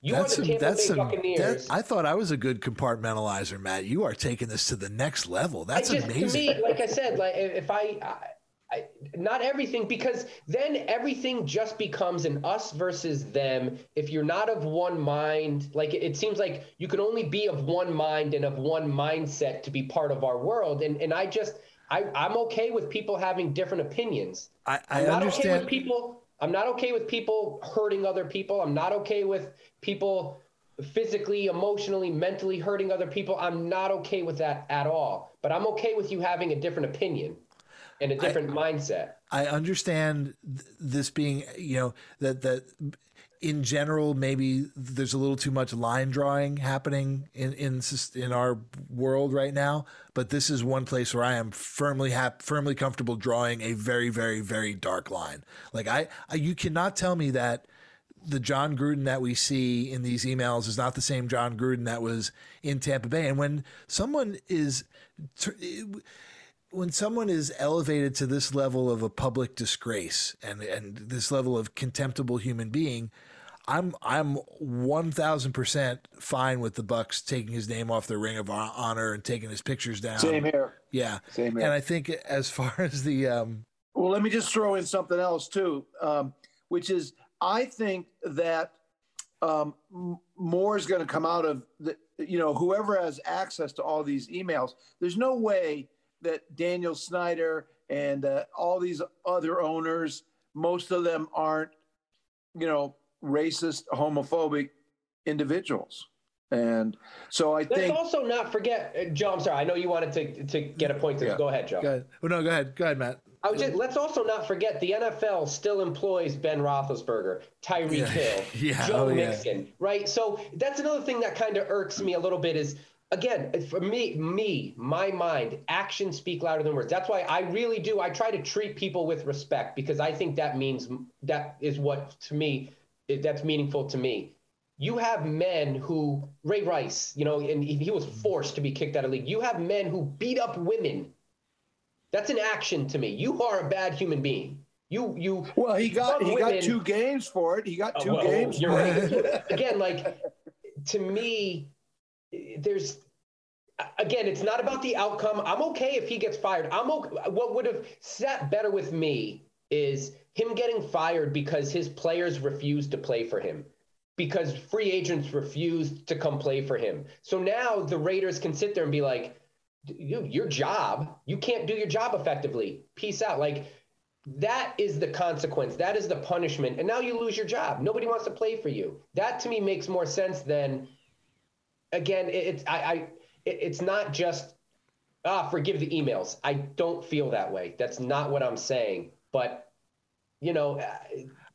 You that's are the Tampa that's Buccaneers. That, I thought I was a good compartmentalizer, Matt. You are taking this to the next level. That's just, amazing. To me, like I said, like if I, I I, not everything because then everything just becomes an us versus them. If you're not of one mind like it, it, seems like you can only be of one mind and of one mindset to be part of our world. And and i just i i'm okay with people having different opinions. I, I am not understand okay with people i'm not okay with people hurting other people. I'm not okay with people physically emotionally mentally hurting other people. I'm not okay with that at all. But i'm okay with you having a different opinion and a different I, mindset. I understand this being, you know, that that in general maybe there's a little too much line drawing happening in in in our world right now, but this is one place where I am firmly hap- firmly comfortable drawing a very very very dark line. Like I, I you cannot tell me that the Jon Gruden that we see in these emails is not the same Jon Gruden that was in Tampa Bay. And when someone is when someone is elevated to this level of a public disgrace and and this level of contemptible human being, I'm I'm one thousand percent fine with the Bucs taking his name off the Ring of Honor and taking his pictures down. Same here. Yeah, same here. And I think as far as the um, well, let me just throw in something else too, um, which is I think that um, more is going to come out of the you know whoever has access to all these emails. There's no way that Daniel Snyder and uh, all these other owners, most of them aren't, you know, racist, homophobic individuals. And so I Let's think. Let's also not forget, uh, Joe. I'm sorry. I know you wanted to to get a point. To yeah. Go ahead, Joe. Go ahead. Well, no, go ahead. Go ahead, Matt. I was just, let's also not forget the NFL still employs Ben Roethlisberger, Tyreek yeah. Hill, yeah. Joe oh, Mixon, yeah. right? So that's another thing that kind of irks me a little bit is again uh, for me me my mind actions speak louder than words. That's why i really do i try to treat people with respect because i think that means that is what to me that's meaningful to me. You have men who ray rice you know and he was forced to be kicked out of league. You have men who beat up women. That's an action to me. You are a bad human being. You you well he got he women. got two games for it. He got oh, two oh, well, games you're right. again like to me there's again, it's not about the outcome. I'm okay if he gets fired. I'm okay. What would have sat better with me is him getting fired because his players refused to play for him, because free agents refused to come play for him. So now the Raiders can sit there and be like, you your job, you can't do your job effectively. Peace out. Like, that is the consequence. That is the punishment. And now you lose your job. Nobody wants to play for you. That to me makes more sense than again, it's I, I it, it's not just ah forgive the emails. I don't feel that way. That's not what I'm saying. But you know, uh,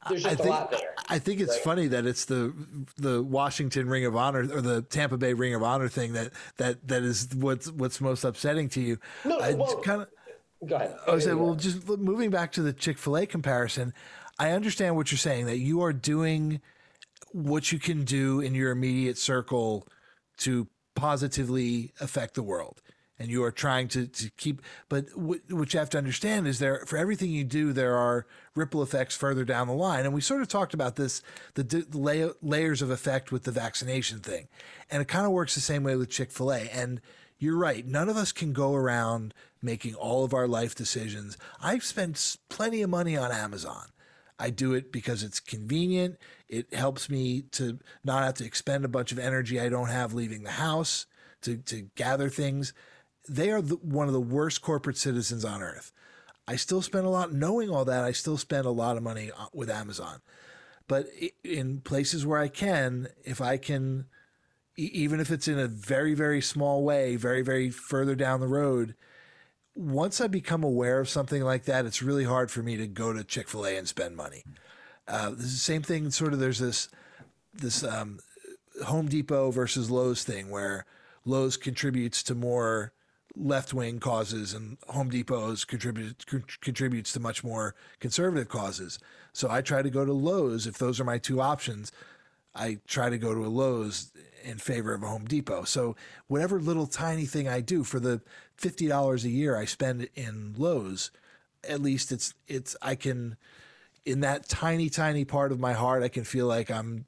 there's just I think, a lot there. I think it's right? funny that it's the the Washington Ring of Honor or the Tampa Bay Ring of Honor thing that that that is what's what's most upsetting to you. No, well, kind of. Go ahead. I was saying, well, just moving back to the Chick Fil A comparison, I understand what you're saying that you are doing what you can do in your immediate circle to positively affect the world. And you are trying to, to keep but w- what you have to understand is there for everything you do there are ripple effects further down the line. And we sort of talked about this the d- lay- layers of effect with the vaccination thing. And it kind of works the same way with chick-fil-a. And you're right. None of us can go around making all of our life decisions. I've spent plenty of money on amazon I do it because it's convenient. It helps me to not have to expend a bunch of energy I don't have leaving the house to, to gather things. They are the, one of the worst corporate citizens on earth. I still spend a lot, knowing all that, I still spend a lot of money uh, with Amazon. But in places where I can, if I can, even if it's in a very, very small way, very, very further down the road, once I become aware of something like that, it's really hard for me to go to Chick Fil A and spend money. Uh, this is the same thing. Sort of, there's this this um, Home Depot versus Lowe's thing where Lowe's contributes to more left wing causes, and Home Depot's contributes contributes to much more conservative causes. So I try to go to Lowe's if those are my two options. I try to go to a Lowe's in favor of a Home Depot. So whatever little tiny thing I do for the fifty dollars a year I spend in Lowe's, at least it's it's I can in that tiny tiny part of my heart I can feel like I'm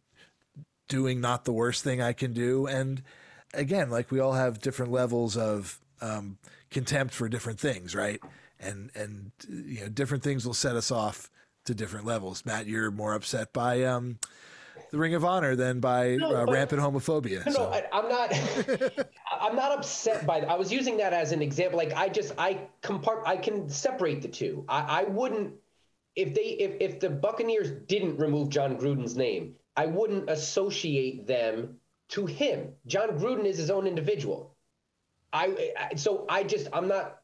doing not the worst thing I can do. And again, like we all have different levels of um, contempt for different things, right? And and you know, different things will set us off to different levels. Matt, you're more upset by um, the Ring of Honor than by no, uh, rampant homophobia. No, so. no I, am not. I'm not upset by. I was using that as an example. Like I just I compart. I can separate the two. I, I wouldn't if they if if the Buccaneers didn't remove Jon Gruden's name, I wouldn't associate them to him. John Gruden is his own individual. I, I so I just I'm not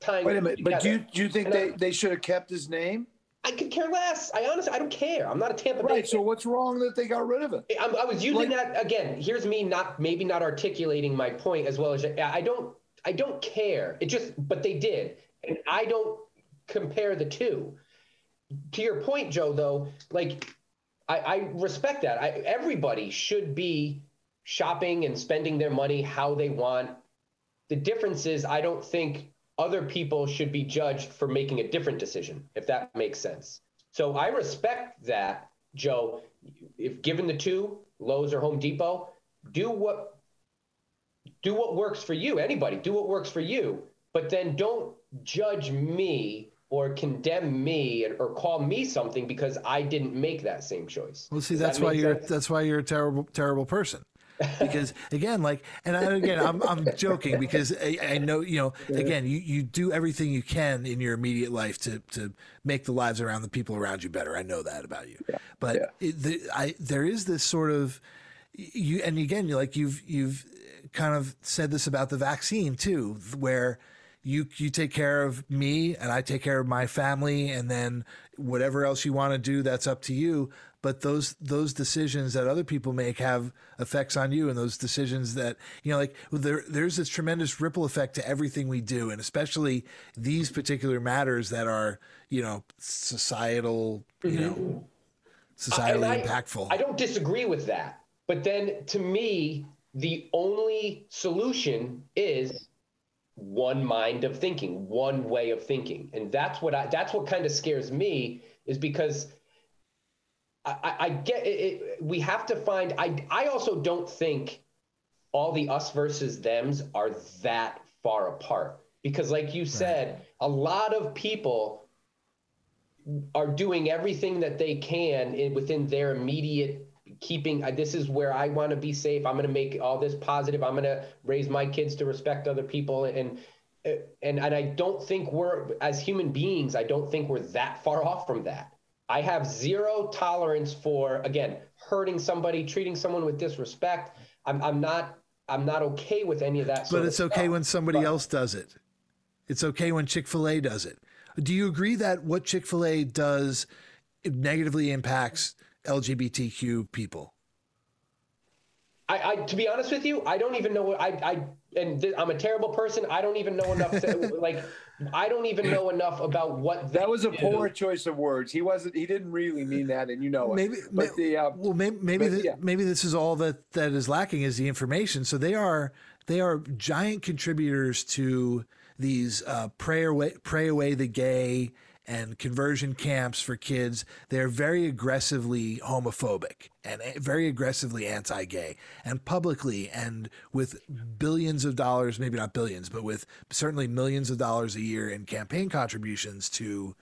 tying. Wait a minute, but do you do you think and they, I, they should have kept his name? I could care less. I honestly, I don't care. I'm not a Tampa Bay. Right. So what's wrong that they got rid of it? I, I was using like, that again. Here's me not maybe not articulating my point as well as I don't. I don't care. It just, but they did, and I don't compare the two. To your point, Joe, though, like I, I respect that. I, everybody should be shopping and spending their money how they want. The difference is, I don't think other people should be judged for making a different decision, if that makes sense. So I respect that, Joe. If given the two, Lowe's or Home Depot, do what do what works for you. Anybody, do what works for you. But then don't judge me or condemn me or call me something because I didn't make that same choice. Well, see, Does that's that why you're that's why you're a terrible terrible person. Because again, like, and I, again, I'm, I'm joking because I, I, know, you know, again, you, you do everything you can in your immediate life to, to make the lives around the people around you better. I know that about you, yeah. but yeah. It, the, I, there is this sort of, you, and again, you like you've, you've kind of said this about the vaccine too, where, you you take care of me and I take care of my family and then whatever else you want to do that's up to you but those those decisions that other people make have effects on you and those decisions that you know like there there's this tremendous ripple effect to everything we do and especially these particular matters that are you know societal you mm-hmm. know societally I, impactful I don't disagree with that but then to me the only solution is one mind of thinking, one way of thinking. And that's what I that's what kind of scares me is because I, I get it, it, we have to find I I also don't think all the us versus thems are that far apart. Because like you said, right. a lot of people are doing everything that they can in, within their immediate keeping uh, this is where I want to be safe. I'm going to make all this positive. I'm going to raise my kids to respect other people and and and I don't think we're as human beings, I don't think we're that far off from that. I have zero tolerance for again hurting somebody, treating someone with disrespect. I'm I'm not I'm not okay with any of that. But it's okay when somebody but, else does it. It's okay when Chick Fil A does it. Do you agree that what Chick Fil A does negatively impacts LGBTQ people? I, I, to be honest with you, I don't even know I, I and th- I'm a terrible person. I don't even know enough. To, like, I don't even know enough about what that was a do. poor choice of words. He wasn't. He didn't really mean that, and you know maybe, it. But maybe, the uh, well, maybe maybe but, the, yeah. maybe this is all that that is lacking is the information. So they are they are giant contributors to these uh, pray away pray away the gay and conversion camps for kids. They're very aggressively homophobic and very aggressively anti gay and publicly and with billions of dollars, maybe not billions, but with certainly millions of dollars a year in campaign contributions to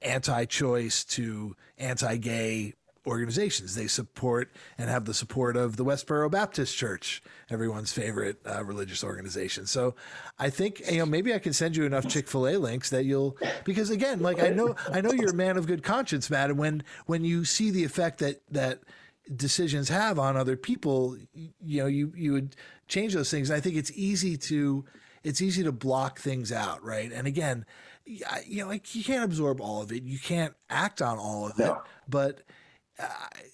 anti choice, to anti gay organizations. They support and have the support of the Westboro Baptist Church, everyone's favorite uh, religious organization. So I think you know maybe I can send you enough Chick Fil A links that you'll because again, like I know I know you're a man of good conscience, Matt. And when when you see the effect that that decisions have on other people, you know you you would change those things. And I think it's easy to it's easy to block things out, right? And again, you know, like you can't absorb all of it. You can't act on all of it, but uh,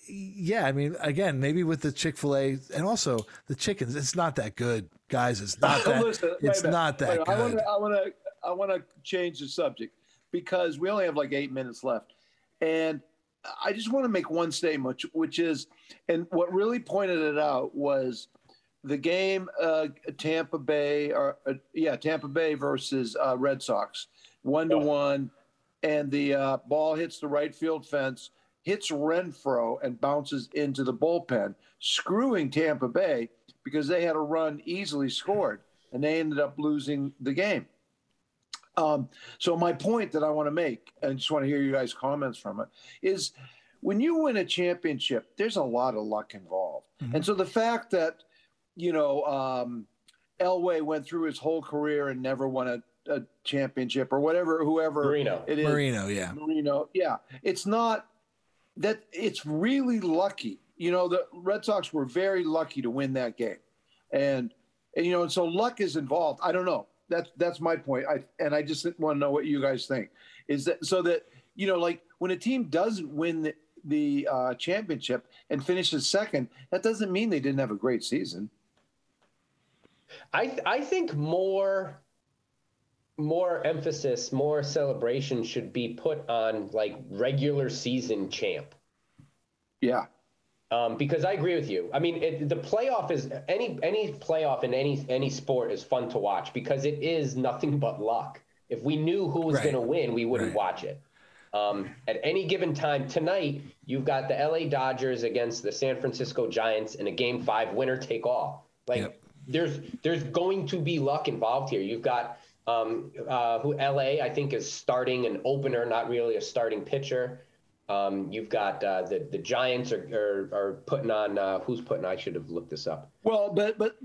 yeah, I mean, again, maybe with the Chick Fil A and also the chickens, it's not that good. guys. It's not that. Listen, it's not that good. I want to. I want to. I want to change the subject because we only have like eight minutes left, and I just want to make one statement, which is, and what really pointed it out was the game uh, Tampa Bay or uh, yeah Tampa Bay versus uh, Red Sox one to one, and the uh, ball hits the right field fence, hits Renfroe and bounces into the bullpen, screwing Tampa Bay because they had a run easily scored and they ended up losing the game. Um, so my point that I want to make, and just want to hear you guys' comments from it, is when you win a championship, there's a lot of luck involved, mm-hmm. and so the fact that you know, um, Elway went through his whole career and never won a, a championship or whatever, whoever Marino. it is. Marino, yeah. Marino, yeah. It's not that it's really lucky. You know, the Red Sox were very lucky to win that game. And, and you know, and so luck is involved. I don't know. That's that's my point. I and I just want to know what you guys think. Is that so that you know, like when a team doesn't win the, the uh, championship and finishes second, that doesn't mean they didn't have a great season. I th- I think more more emphasis, more celebration should be put on like regular season champ. Yeah. Um, because I agree with you. I mean, it, the playoff is any any playoff in any any sport is fun to watch because it is nothing but luck. If we knew who was right. going to win, we wouldn't right. watch it. Um, at any given time tonight, you've got the LA Dodgers against the San Francisco Giants in a Game Five, winner take all. Like yep there's there's going to be luck involved here. You've got um, uh, who LA I think is starting an opener, not really a starting pitcher. Um, you've got uh, the the Giants are, are, are putting on uh, who's putting. I should have looked this up. Well, but but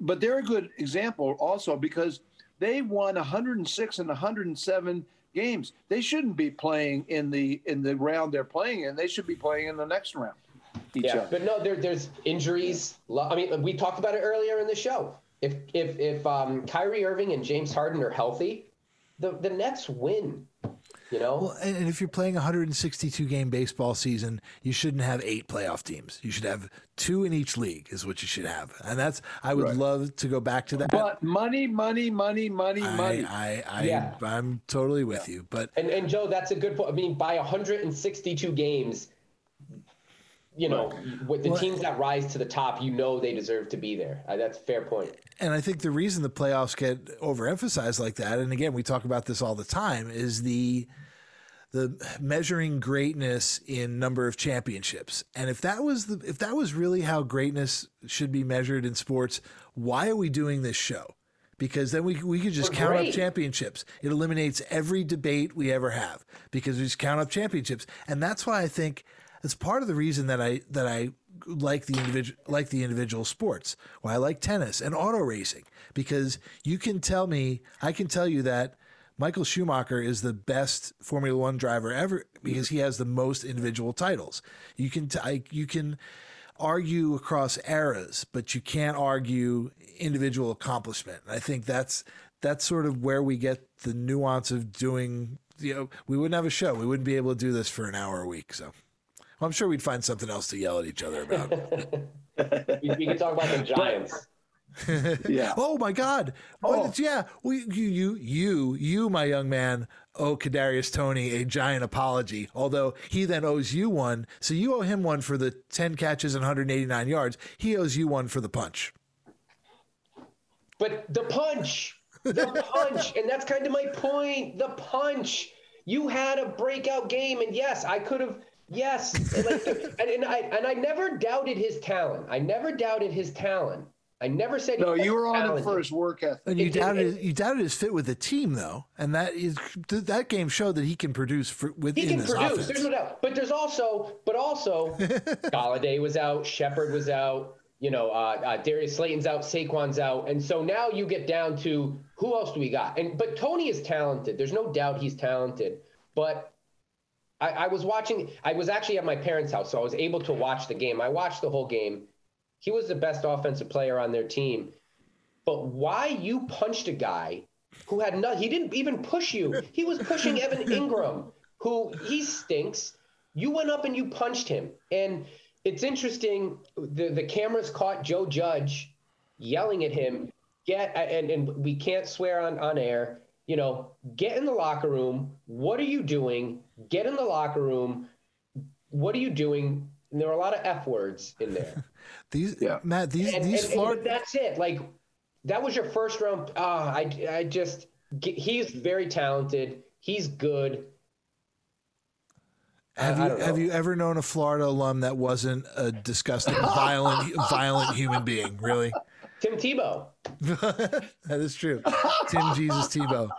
but they're a good example also because they won 106 and 107 games. They shouldn't be playing in the in the round they're playing in. They should be playing in the next round yeah, other. But no, there, there's injuries. I mean, we talked about it earlier in the show. If if if um, Kyrie Irving and James Harden are healthy, the the Nets win. You know, well, and if you're playing 162 game baseball season, you shouldn't have eight playoff teams. You should have two in each league, is what you should have. And that's I would right. love to go back to that. But money, money, money, money, I, money. I, I, yeah. I'm totally with yeah. you. But and and Joe, that's a good point. I mean, by 162 games, you know, with the well, teams that rise to the top, you know they deserve to be there. Uh, that's a fair point. And I think the reason the playoffs get overemphasized like that, and again, we talk about this all the time, is the the measuring greatness in number of championships. And if that was the if that was really how greatness should be measured in sports, why are we doing this show? Because then we we could just We're count great. up championships. It eliminates every debate we ever have because we just count up championships. And that's why I think it's part of the reason that I that I like the individual like the individual sports. Why I like tennis and auto racing because you can tell me I can tell you that Michael Schumacher is the best Formula 1 driver ever because he has the most individual titles. You can t- I, you can argue across eras, but you can't argue individual accomplishment. I think that's that's sort of where we get the nuance of doing you know, we wouldn't have a show. We wouldn't be able to do this for an hour a week. So well, I'm sure we'd find something else to yell at each other about. we, we can talk about the Giants. yeah. Oh my God. Oh. oh. yeah. Well, you, you, you, you, my young man, owe Kadarius Toney a giant apology. Although he then owes you one, so you owe him one for the ten catches and 189 yards. He owes you one for the punch. But the punch, the punch, and that's kind of my point. The punch. You had a breakout game, and yes, I could have Yes, like, and, and I and I never doubted his talent. I never doubted his talent. I never said no. You were on it for his work ethic. And you it, doubted it, you doubted his fit with the team, though, and that is that game showed that he can produce for, within he can produce. Offense. There's no doubt. But there's also, but also, Golladay was out, Shepard was out. You know, uh, uh, Darius Slayton's out, Saquon's out, and so now you get down to who else do we got? And but Toney is talented. There's no doubt he's talented, but I, I, was watching. I was actually at my parents' house, so I was able to watch the game. I watched the whole game. He was the best offensive player on their team. But why you punched a guy who had no? He didn't even push you. He was pushing Evan Engram, who he stinks. You went up and you punched him, and it's interesting. The the cameras caught Joe Judge yelling at him. get and, and we can't swear on, on air, you know, get in the locker room. What are you doing? Get in the locker room. What are you doing? And there are a lot of F words in there. these yeah. Matt, these and, these and, Florida and that's it. Like that was your first round. Ah, I I just he's very talented. He's good. Have you have you ever known a Florida alum that wasn't a disgusting, violent, violent human being? Really? Tim Tebow. that is true. Tim Jesus Tebow.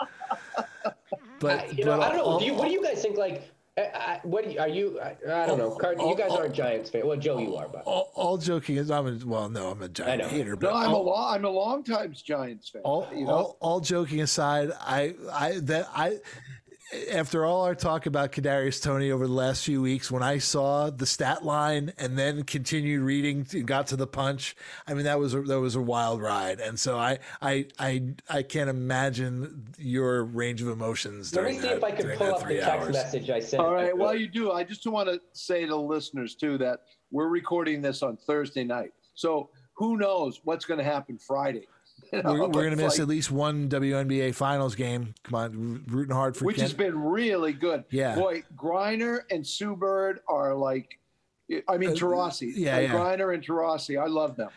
But, uh, you know, I don't know. All, do you, what do you guys think? Like, I, what are you? Are you I, I don't know. Card, you guys aren't Giants fans. Well, Joe, you are. But all, all joking is, I'm a, well, no, I'm a Giant hater. But no, I'm all, a long, I'm a long time Giants fan. All, you know? all, all joking aside, I I that I after all our talk about Kadarius Toney over the last few weeks, when I saw the stat line and then continued reading, got to the punch. I mean, that was a, that was a wild ride, and so I I I I can't imagine your range of emotions. Let me see that, if I can pull up the text hours. message I sent. All right, while you do, I just want to say to listeners too that we're recording this on Thursday night, so who knows what's going to happen Friday. You know, we're, we're going to miss like, at least one WNBA Finals game. Come on, rooting hard for which Kent. has been really good. Yeah, boy, Griner and Sue Bird are like, I mean, uh, Taurasi. Yeah, yeah. Griner and Taurasi. I love them.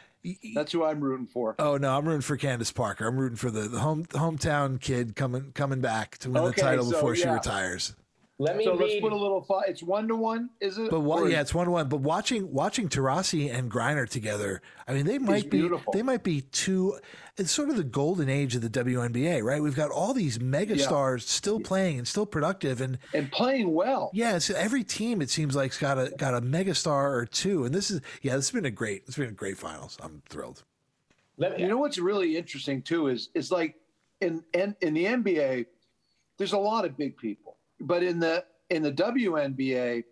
That's who I'm rooting for. Oh no, I'm rooting for Candace Parker. I'm rooting for the, the home hometown kid coming coming back to win okay, the title so, before yeah. she retires. Let me so read. let's put a little. Five. It's one to one, is it? But what, yeah, it's one to one. But watching watching Taurasi and Griner together, I mean, they might be they might be two. It's sort of the golden age of the WNBA, right? We've got all these mega yeah. stars still playing and still productive and and playing well. Yeah, so every team it seems like's got a got a mega star or two, and this is yeah, this has been a great it's been a great finals. I'm thrilled. You know what's really interesting too is is like in in, in the NBA, there's a lot of big people but in the in the WNBA,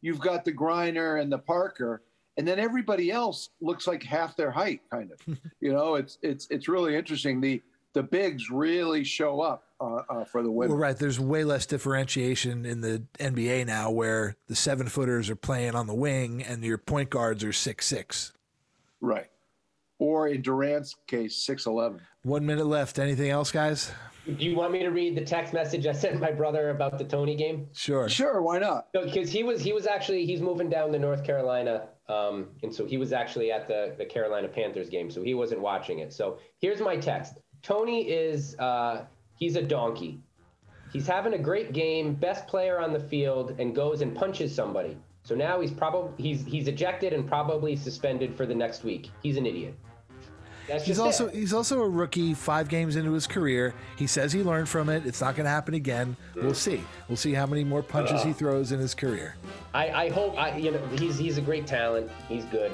you've got the Griner and the Parker, and then everybody else looks like half their height, kind of. you know, it's it's it's really interesting. The the bigs really show up uh, uh, for the women. Well, right. There's way less differentiation in the NBA now, where the seven footers are playing on the wing and your point guards are six six. Right. Or in Durant's case, six eleven. One minute left. Anything else, guys? Do you want me to read the text message I sent my brother about the Toney game? Sure. Sure. Why not? Because he was he was actually he's moving down to North Carolina, um, and so he was actually at the the Carolina Panthers game, so he wasn't watching it. So here's my text. Toney is uh, he's a donkey. He's having a great game, best player on the field, and goes and punches somebody. So now he's probably he's he's ejected and probably suspended for the next week. He's an idiot. That's he's also it. he's also a rookie, five games into his career. He says he learned from it. It's not going to happen again. We'll see. We'll see how many more punches uh, he throws in his career. I, I hope. I, you know, he's he's a great talent. He's good.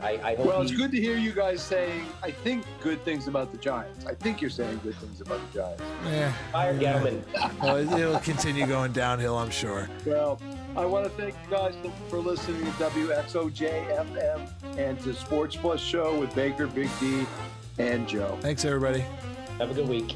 I, I hope. Well, it's good to hear you guys saying. I think good things about the Giants. I think you're saying good things about the Giants. Yeah. Fire Gettleman. well, it'll continue going downhill, I'm sure. Well, I want to thank you guys for listening to WXOJFM and to Sports Plus Show with Baker, Big D, and Joe. Thanks, everybody. Have a good week.